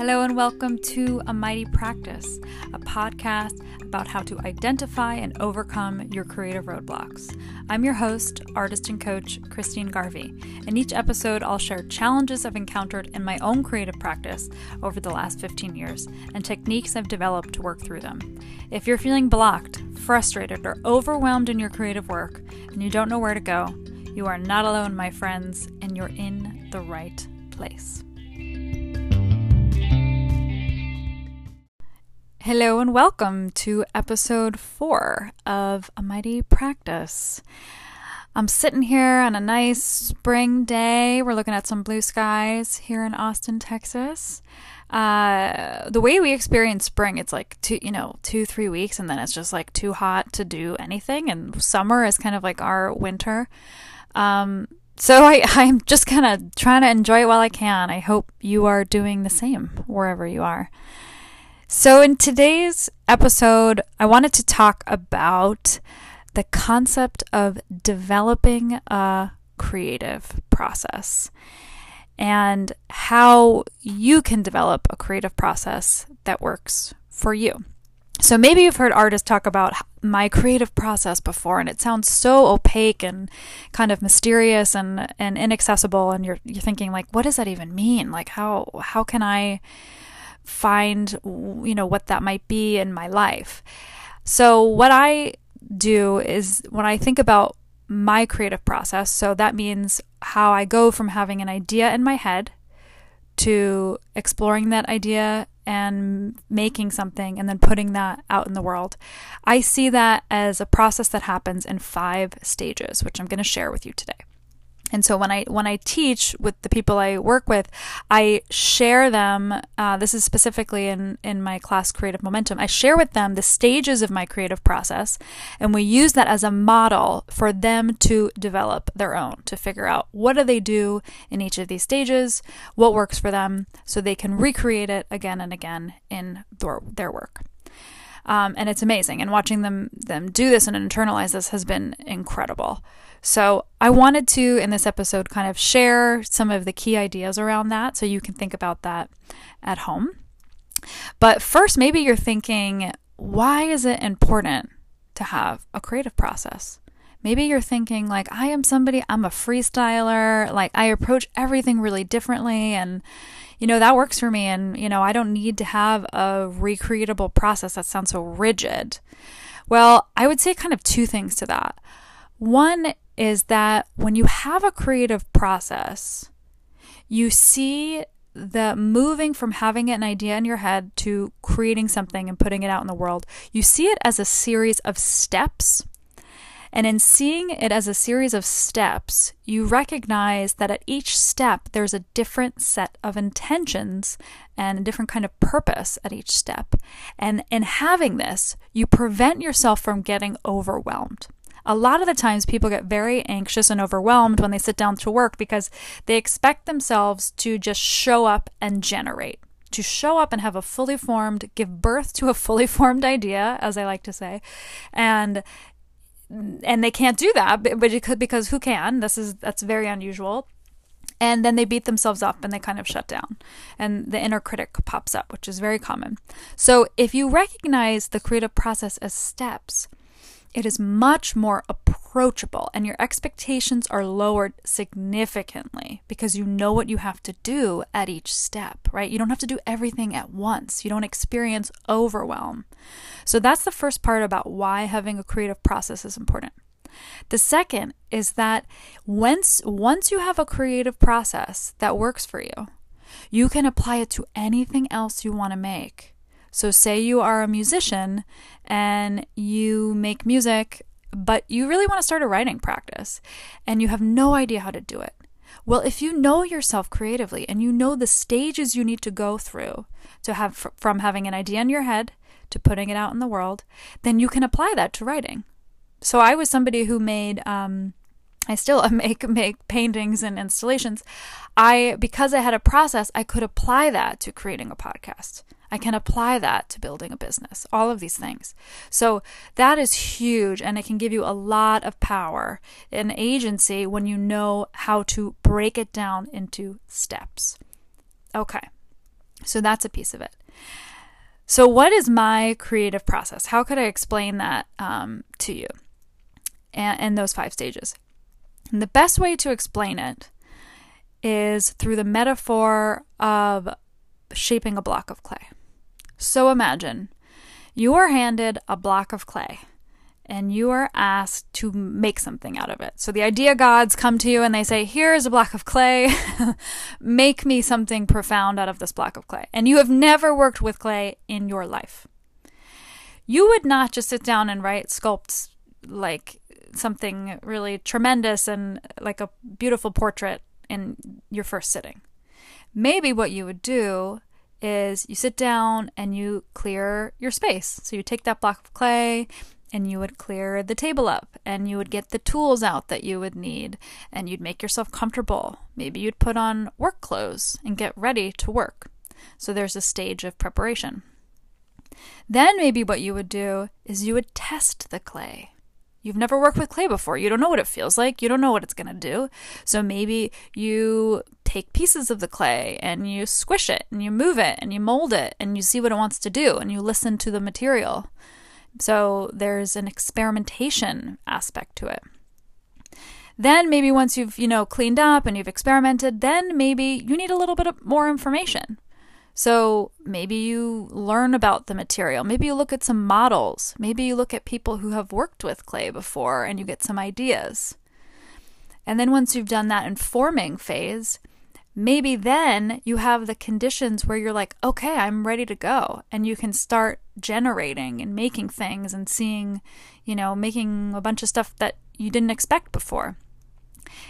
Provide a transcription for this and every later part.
Hello, and welcome to A Mighty Practice, a podcast about how to identify and overcome your creative roadblocks. I'm your host, artist and coach, Christine Garvey. In each episode, I'll share challenges I've encountered in my own creative practice over the last 15 years and techniques I've developed to work through them. If you're feeling blocked, frustrated, or overwhelmed in your creative work and you don't know where to go, you are not alone, my friends, and you're in the right place. Hello and welcome to episode four of A Mighty Practice. I'm sitting here on a nice spring day. We're looking at some blue skies here in Austin, Texas. Uh, the way we experience spring, it's like two, you know, two, three weeks, and then it's just like too hot to do anything. And summer is kind of like our winter. Um, so I, I'm just kind of trying to enjoy it while I can. I hope you are doing the same wherever you are. So, in today's episode, I wanted to talk about the concept of developing a creative process and how you can develop a creative process that works for you. So maybe you've heard artists talk about my creative process before and it sounds so opaque and kind of mysterious and, and inaccessible and you're you're thinking like what does that even mean? Like how how can I find you know what that might be in my life. So what I do is when I think about my creative process, so that means how I go from having an idea in my head to exploring that idea and making something and then putting that out in the world. I see that as a process that happens in five stages, which I'm going to share with you today. And so when I when I teach with the people I work with, I share them. Uh, this is specifically in in my class Creative Momentum. I share with them the stages of my creative process, and we use that as a model for them to develop their own. To figure out what do they do in each of these stages, what works for them, so they can recreate it again and again in their, their work. Um, and it's amazing. And watching them them do this and internalize this has been incredible. So I wanted to in this episode kind of share some of the key ideas around that, so you can think about that at home. But first, maybe you're thinking, why is it important to have a creative process? Maybe you're thinking, like, I am somebody, I'm a freestyler, like, I approach everything really differently, and you know, that works for me. And, you know, I don't need to have a recreatable process that sounds so rigid. Well, I would say kind of two things to that. One is that when you have a creative process, you see the moving from having an idea in your head to creating something and putting it out in the world, you see it as a series of steps and in seeing it as a series of steps, you recognize that at each step there's a different set of intentions and a different kind of purpose at each step. And in having this, you prevent yourself from getting overwhelmed. A lot of the times, people get very anxious and overwhelmed when they sit down to work because they expect themselves to just show up and generate to show up and have a fully formed, give birth to a fully formed idea, as I like to say, and and they can't do that but it could because who can? This is that's very unusual. And then they beat themselves up and they kind of shut down. And the inner critic pops up which is very common. So if you recognize the creative process as steps it is much more approachable and your expectations are lowered significantly because you know what you have to do at each step, right? You don't have to do everything at once. You don't experience overwhelm. So that's the first part about why having a creative process is important. The second is that once once you have a creative process that works for you, you can apply it to anything else you want to make. So, say you are a musician and you make music, but you really want to start a writing practice and you have no idea how to do it. Well, if you know yourself creatively and you know the stages you need to go through to have from having an idea in your head to putting it out in the world, then you can apply that to writing. So I was somebody who made um, I still make make paintings and installations. I because I had a process, I could apply that to creating a podcast. I can apply that to building a business, all of these things. So that is huge and it can give you a lot of power and agency when you know how to break it down into steps. Okay. So that's a piece of it. So, what is my creative process? How could I explain that um, to you and, and those five stages? And the best way to explain it is through the metaphor of shaping a block of clay. So, imagine you are handed a block of clay and you are asked to make something out of it. So the idea gods come to you and they say, Here's a block of clay. make me something profound out of this block of clay. And you have never worked with clay in your life. You would not just sit down and write sculpts like something really tremendous and like a beautiful portrait in your first sitting. Maybe what you would do is you sit down and you clear your space. So you take that block of clay and you would clear the table up and you would get the tools out that you would need and you'd make yourself comfortable. Maybe you'd put on work clothes and get ready to work. So there's a stage of preparation. Then maybe what you would do is you would test the clay. You've never worked with clay before. You don't know what it feels like. You don't know what it's going to do. So maybe you take pieces of the clay and you squish it and you move it and you mold it and you see what it wants to do and you listen to the material. So there's an experimentation aspect to it. Then maybe once you've, you know, cleaned up and you've experimented, then maybe you need a little bit more information. So maybe you learn about the material. Maybe you look at some models. Maybe you look at people who have worked with clay before and you get some ideas. And then once you've done that informing phase, maybe then you have the conditions where you're like, okay, I'm ready to go. And you can start generating and making things and seeing, you know, making a bunch of stuff that you didn't expect before.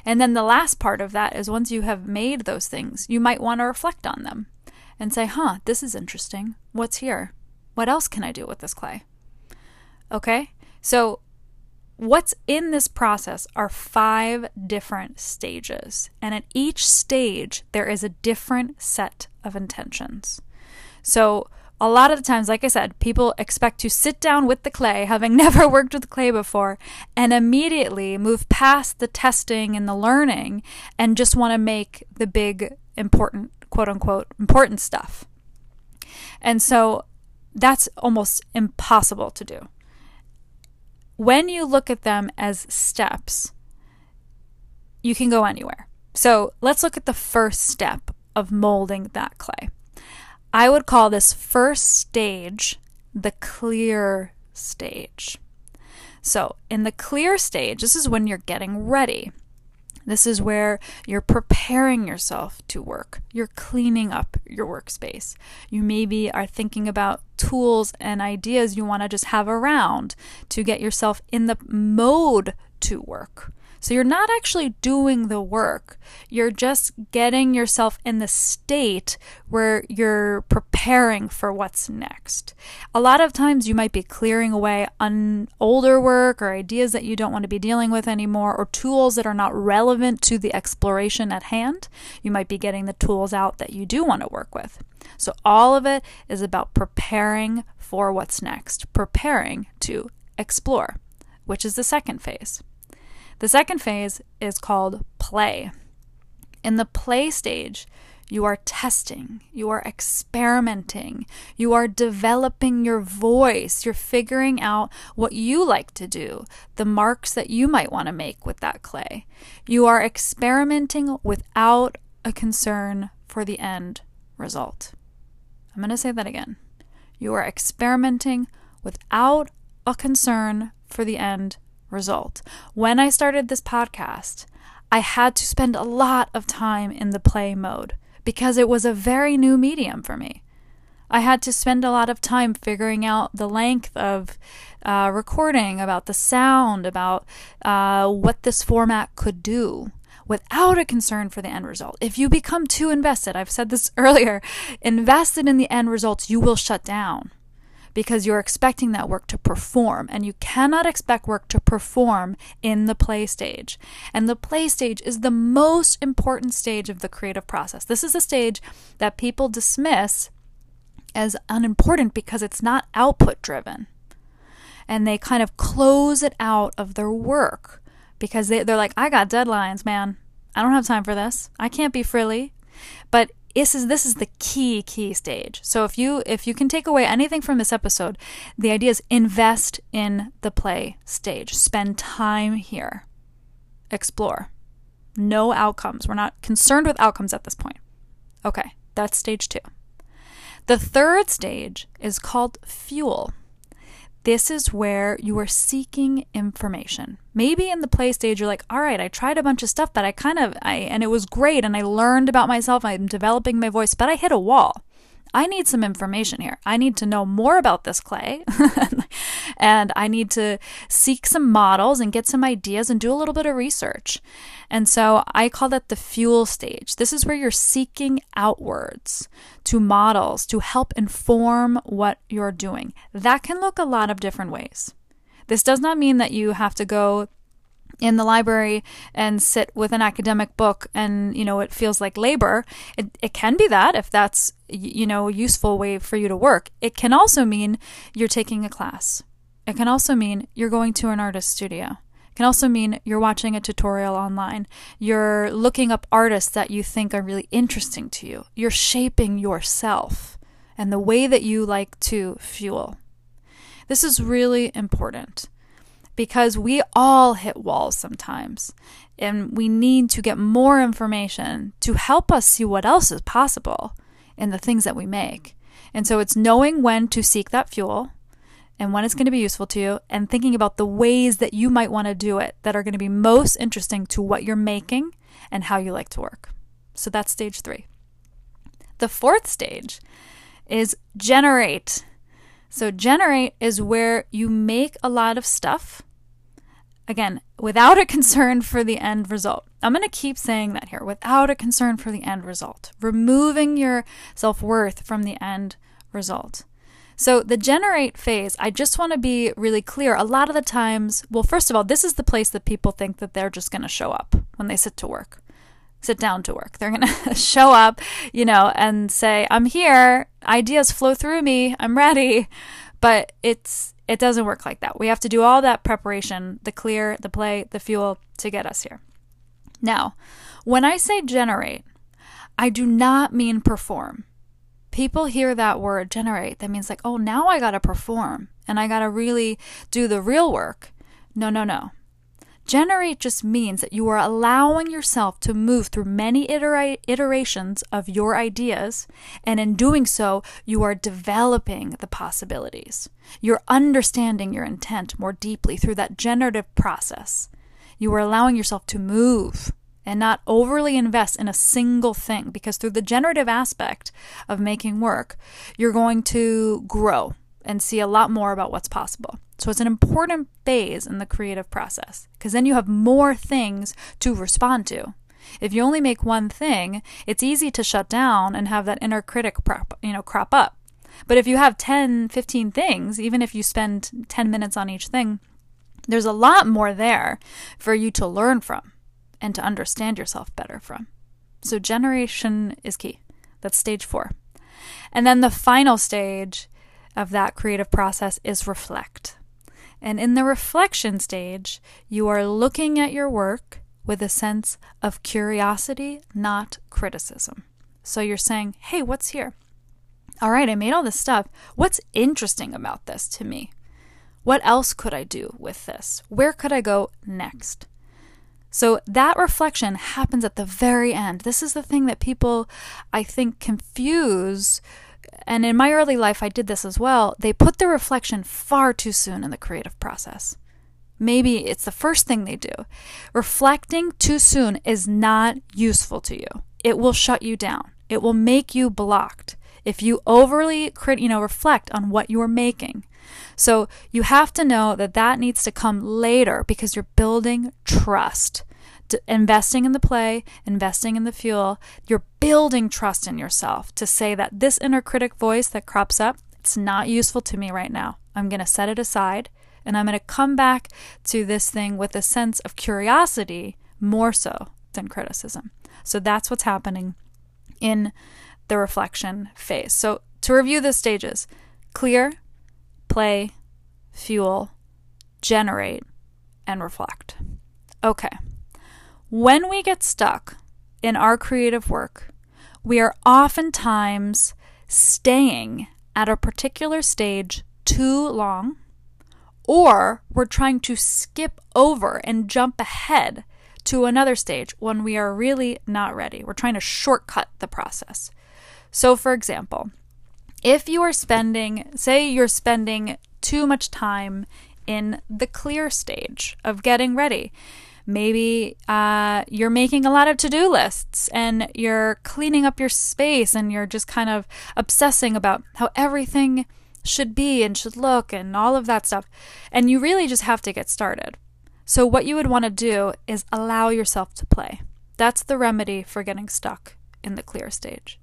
And then the last part of that is once you have made those things, you might want to reflect on them and say, huh, this is interesting. What's here? What else can I do with this clay? Okay? So What's in this process are five different stages, and at each stage, there is a different set of intentions. So, a lot of the times, like I said, people expect to sit down with the clay, having never worked with clay before, and immediately move past the testing and the learning and just want to make the big, important, quote unquote, important stuff. And so that's almost impossible to do when you look at them as steps, you can go anywhere. So let's look at the first step of molding that clay. I would call this first stage the clear stage. So, in the clear stage, this is when you're getting ready. This is where you're preparing yourself to work. You're cleaning up your workspace. You maybe are thinking about tools and ideas you want to just have around to get yourself in the mode to work. So you're not actually doing the work. You're just getting yourself in the state where you're preparing for what's next. A lot of times you might be clearing away on older work or ideas that you don't want to be dealing with anymore or tools that are not relevant to the exploration at hand. You might be getting the tools out that you do want to work with. So all of it is about preparing for what's next, preparing to explore, which is the second phase. The second phase is called play. In the play stage, you are testing, you are experimenting, you are developing your voice, you're figuring out what you like to do, the marks that you might want to make with that clay. You are experimenting without a concern for the end result. I'm going to say that again. You are experimenting without a concern for the end result. When I started this podcast, I had to spend a lot of time in the play mode because it was a very new medium for me. I had to spend a lot of time figuring out the length of uh, recording, about the sound, about uh, what this format could do without a concern for the end result. If you become too invested, I've said this earlier, invested in the end results, you will shut down because you're expecting that work to perform, and you cannot expect work to perform in the play stage. And the play stage is the most important stage of the creative process. This is a stage that people dismiss as unimportant because it's not output driven. And they kind of close it out of their work because they, they're like, I got deadlines, man. I don't have time for this. I can't be frilly. But this is this is the key key stage. So if you if you can take away anything from this episode, the idea is invest in the play stage. Spend time here. Explore. No outcomes. We're not concerned with outcomes at this point. Okay, that's stage 2. The third stage is called fuel. This is where you are seeking information. Maybe in the play stage, you're like, all right, I tried a bunch of stuff that I kind of, I, and it was great, and I learned about myself, I'm developing my voice, but I hit a wall. I need some information here. I need to know more about this clay. and I need to seek some models and get some ideas and do a little bit of research. And so I call that the fuel stage. This is where you're seeking outwards to models to help inform what you're doing. That can look a lot of different ways. This does not mean that you have to go in the library and sit with an academic book and you know it feels like labor. It, it can be that if that's you know a useful way for you to work. It can also mean you're taking a class. It can also mean you're going to an artist studio. It can also mean you're watching a tutorial online. You're looking up artists that you think are really interesting to you. You're shaping yourself and the way that you like to fuel. This is really important because we all hit walls sometimes and we need to get more information to help us see what else is possible in the things that we make. And so it's knowing when to seek that fuel and when it's going to be useful to you and thinking about the ways that you might want to do it that are going to be most interesting to what you're making and how you like to work. So that's stage 3. The fourth stage is generate. So, generate is where you make a lot of stuff Again, without a concern for the end result. I'm going to keep saying that here without a concern for the end result, removing your self worth from the end result. So, the generate phase, I just want to be really clear. A lot of the times, well, first of all, this is the place that people think that they're just going to show up when they sit to work, sit down to work. They're going to show up, you know, and say, I'm here, ideas flow through me, I'm ready. But it's it doesn't work like that. We have to do all that preparation, the clear, the play, the fuel to get us here. Now, when I say generate, I do not mean perform. People hear that word generate, that means like, oh, now I got to perform and I got to really do the real work. No, no, no. Generate just means that you are allowing yourself to move through many iterations of your ideas, and in doing so, you are developing the possibilities. You're understanding your intent more deeply through that generative process. You are allowing yourself to move and not overly invest in a single thing because through the generative aspect of making work, you're going to grow and see a lot more about what's possible. So it's an important phase in the creative process because then you have more things to respond to. If you only make one thing, it's easy to shut down and have that inner critic prop, you know, crop up. But if you have 10, 15 things, even if you spend 10 minutes on each thing, there's a lot more there for you to learn from and to understand yourself better from. So generation is key. That's stage 4. And then the final stage of that creative process is reflect. And in the reflection stage, you are looking at your work with a sense of curiosity, not criticism. So you're saying, hey, what's here? All right, I made all this stuff. What's interesting about this to me? What else could I do with this? Where could I go next? So that reflection happens at the very end. This is the thing that people, I think, confuse and in my early life, I did this as well. They put the reflection far too soon in the creative process. Maybe it's the first thing they do. Reflecting too soon is not useful to you. It will shut you down. It will make you blocked if you overly you know reflect on what you're making. So you have to know that that needs to come later because you're building trust investing in the play, investing in the fuel, you're building trust in yourself to say that this inner critic voice that crops up, it's not useful to me right now. I'm going to set it aside and I'm going to come back to this thing with a sense of curiosity more so than criticism. So that's what's happening in the reflection phase. So to review the stages clear, play, fuel, generate, and reflect. Okay. When we get stuck in our creative work, we are oftentimes staying at a particular stage too long, or we're trying to skip over and jump ahead to another stage when we are really not ready. We're trying to shortcut the process. So, for example, if you are spending, say, you're spending too much time in the clear stage of getting ready. Maybe uh, you're making a lot of to do lists and you're cleaning up your space and you're just kind of obsessing about how everything should be and should look and all of that stuff. And you really just have to get started. So, what you would want to do is allow yourself to play. That's the remedy for getting stuck in the clear stage.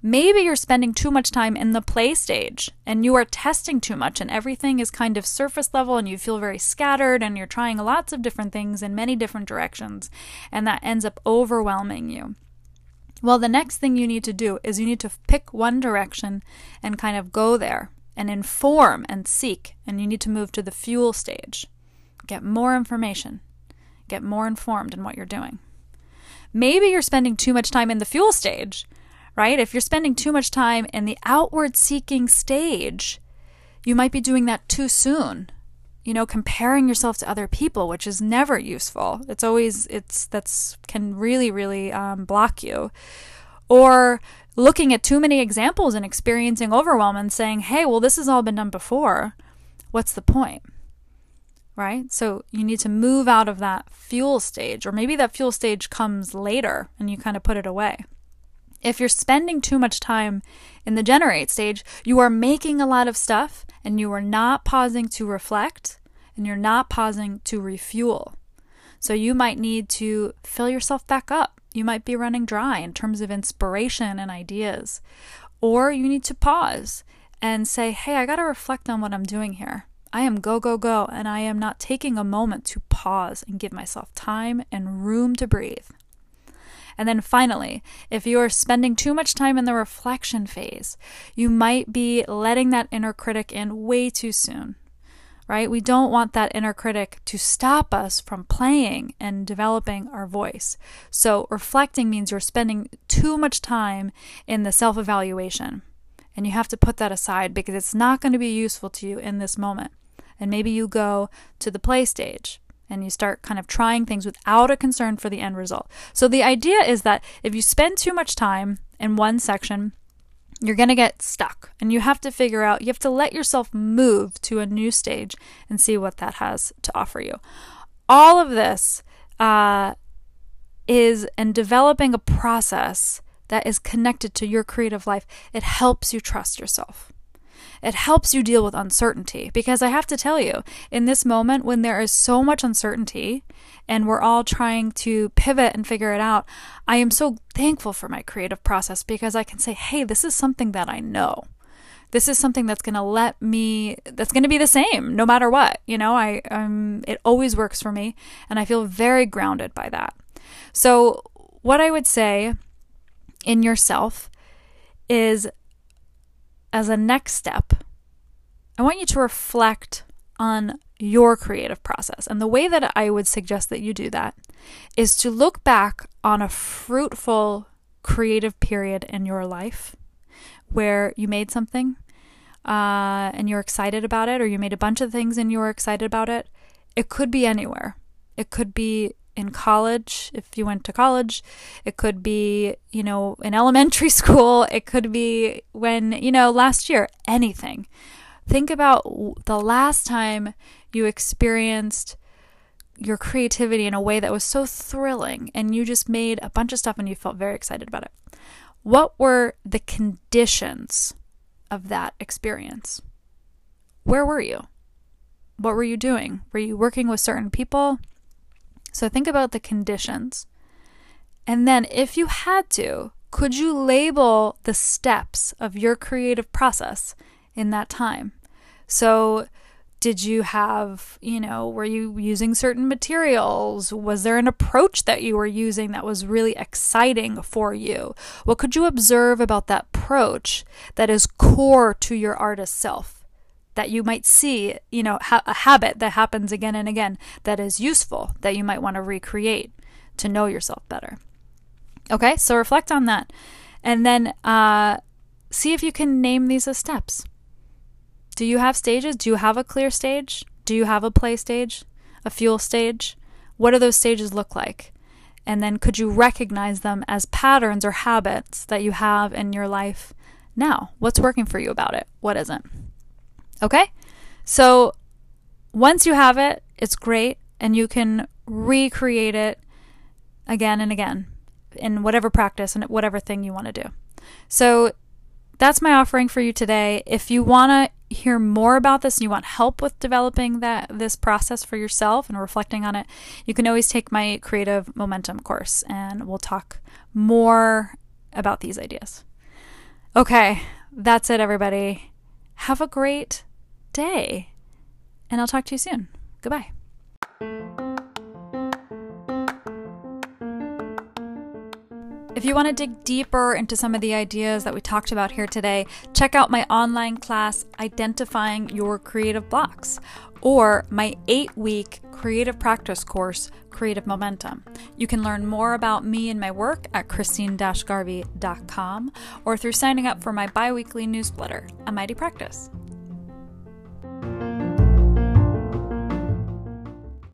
Maybe you're spending too much time in the play stage and you are testing too much and everything is kind of surface level and you feel very scattered and you're trying lots of different things in many different directions and that ends up overwhelming you. Well, the next thing you need to do is you need to pick one direction and kind of go there and inform and seek, and you need to move to the fuel stage. Get more information, get more informed in what you're doing. Maybe you're spending too much time in the fuel stage right? If you're spending too much time in the outward seeking stage, you might be doing that too soon. You know, comparing yourself to other people, which is never useful. It's always, it's, that's, can really, really um, block you. Or looking at too many examples and experiencing overwhelm and saying, hey, well, this has all been done before. What's the point? Right? So you need to move out of that fuel stage, or maybe that fuel stage comes later and you kind of put it away. If you're spending too much time in the generate stage, you are making a lot of stuff and you are not pausing to reflect and you're not pausing to refuel. So you might need to fill yourself back up. You might be running dry in terms of inspiration and ideas. Or you need to pause and say, hey, I got to reflect on what I'm doing here. I am go, go, go, and I am not taking a moment to pause and give myself time and room to breathe. And then finally, if you are spending too much time in the reflection phase, you might be letting that inner critic in way too soon. Right? We don't want that inner critic to stop us from playing and developing our voice. So, reflecting means you're spending too much time in the self evaluation. And you have to put that aside because it's not going to be useful to you in this moment. And maybe you go to the play stage and you start kind of trying things without a concern for the end result. So the idea is that if you spend too much time in one section, you're going to get stuck and you have to figure out, you have to let yourself move to a new stage and see what that has to offer you. All of this uh, is in developing a process that is connected to your creative life. It helps you trust yourself. It helps you deal with uncertainty because I have to tell you, in this moment when there is so much uncertainty and we're all trying to pivot and figure it out, I am so thankful for my creative process because I can say, hey, this is something that I know. This is something that's going to let me, that's going to be the same no matter what. You know, I, um, it always works for me and I feel very grounded by that. So, what I would say in yourself is as a next step, I want you to reflect on your creative process. And the way that I would suggest that you do that is to look back on a fruitful creative period in your life where you made something uh, and you're excited about it, or you made a bunch of things and you were excited about it. It could be anywhere. It could be in college, if you went to college. It could be, you know, in elementary school. It could be when, you know, last year, anything. Think about the last time you experienced your creativity in a way that was so thrilling and you just made a bunch of stuff and you felt very excited about it. What were the conditions of that experience? Where were you? What were you doing? Were you working with certain people? So think about the conditions. And then, if you had to, could you label the steps of your creative process in that time? So, did you have, you know, were you using certain materials? Was there an approach that you were using that was really exciting for you? What could you observe about that approach that is core to your artist self? That you might see, you know, ha- a habit that happens again and again that is useful that you might want to recreate to know yourself better. Okay, so reflect on that. And then uh, see if you can name these as steps. Do you have stages? Do you have a clear stage? Do you have a play stage? A fuel stage? What do those stages look like? And then could you recognize them as patterns or habits that you have in your life now? What's working for you about it? What isn't? Okay? So once you have it, it's great and you can recreate it again and again in whatever practice and whatever thing you want to do. So that's my offering for you today. If you want to hear more about this and you want help with developing that this process for yourself and reflecting on it, you can always take my creative momentum course and we'll talk more about these ideas. Okay, that's it everybody. Have a great day. And I'll talk to you soon. Goodbye. If you want to dig deeper into some of the ideas that we talked about here today, check out my online class, Identifying Your Creative Blocks, or my eight week creative practice course, Creative Momentum. You can learn more about me and my work at christine garvey.com or through signing up for my bi weekly newsletter, A Mighty Practice.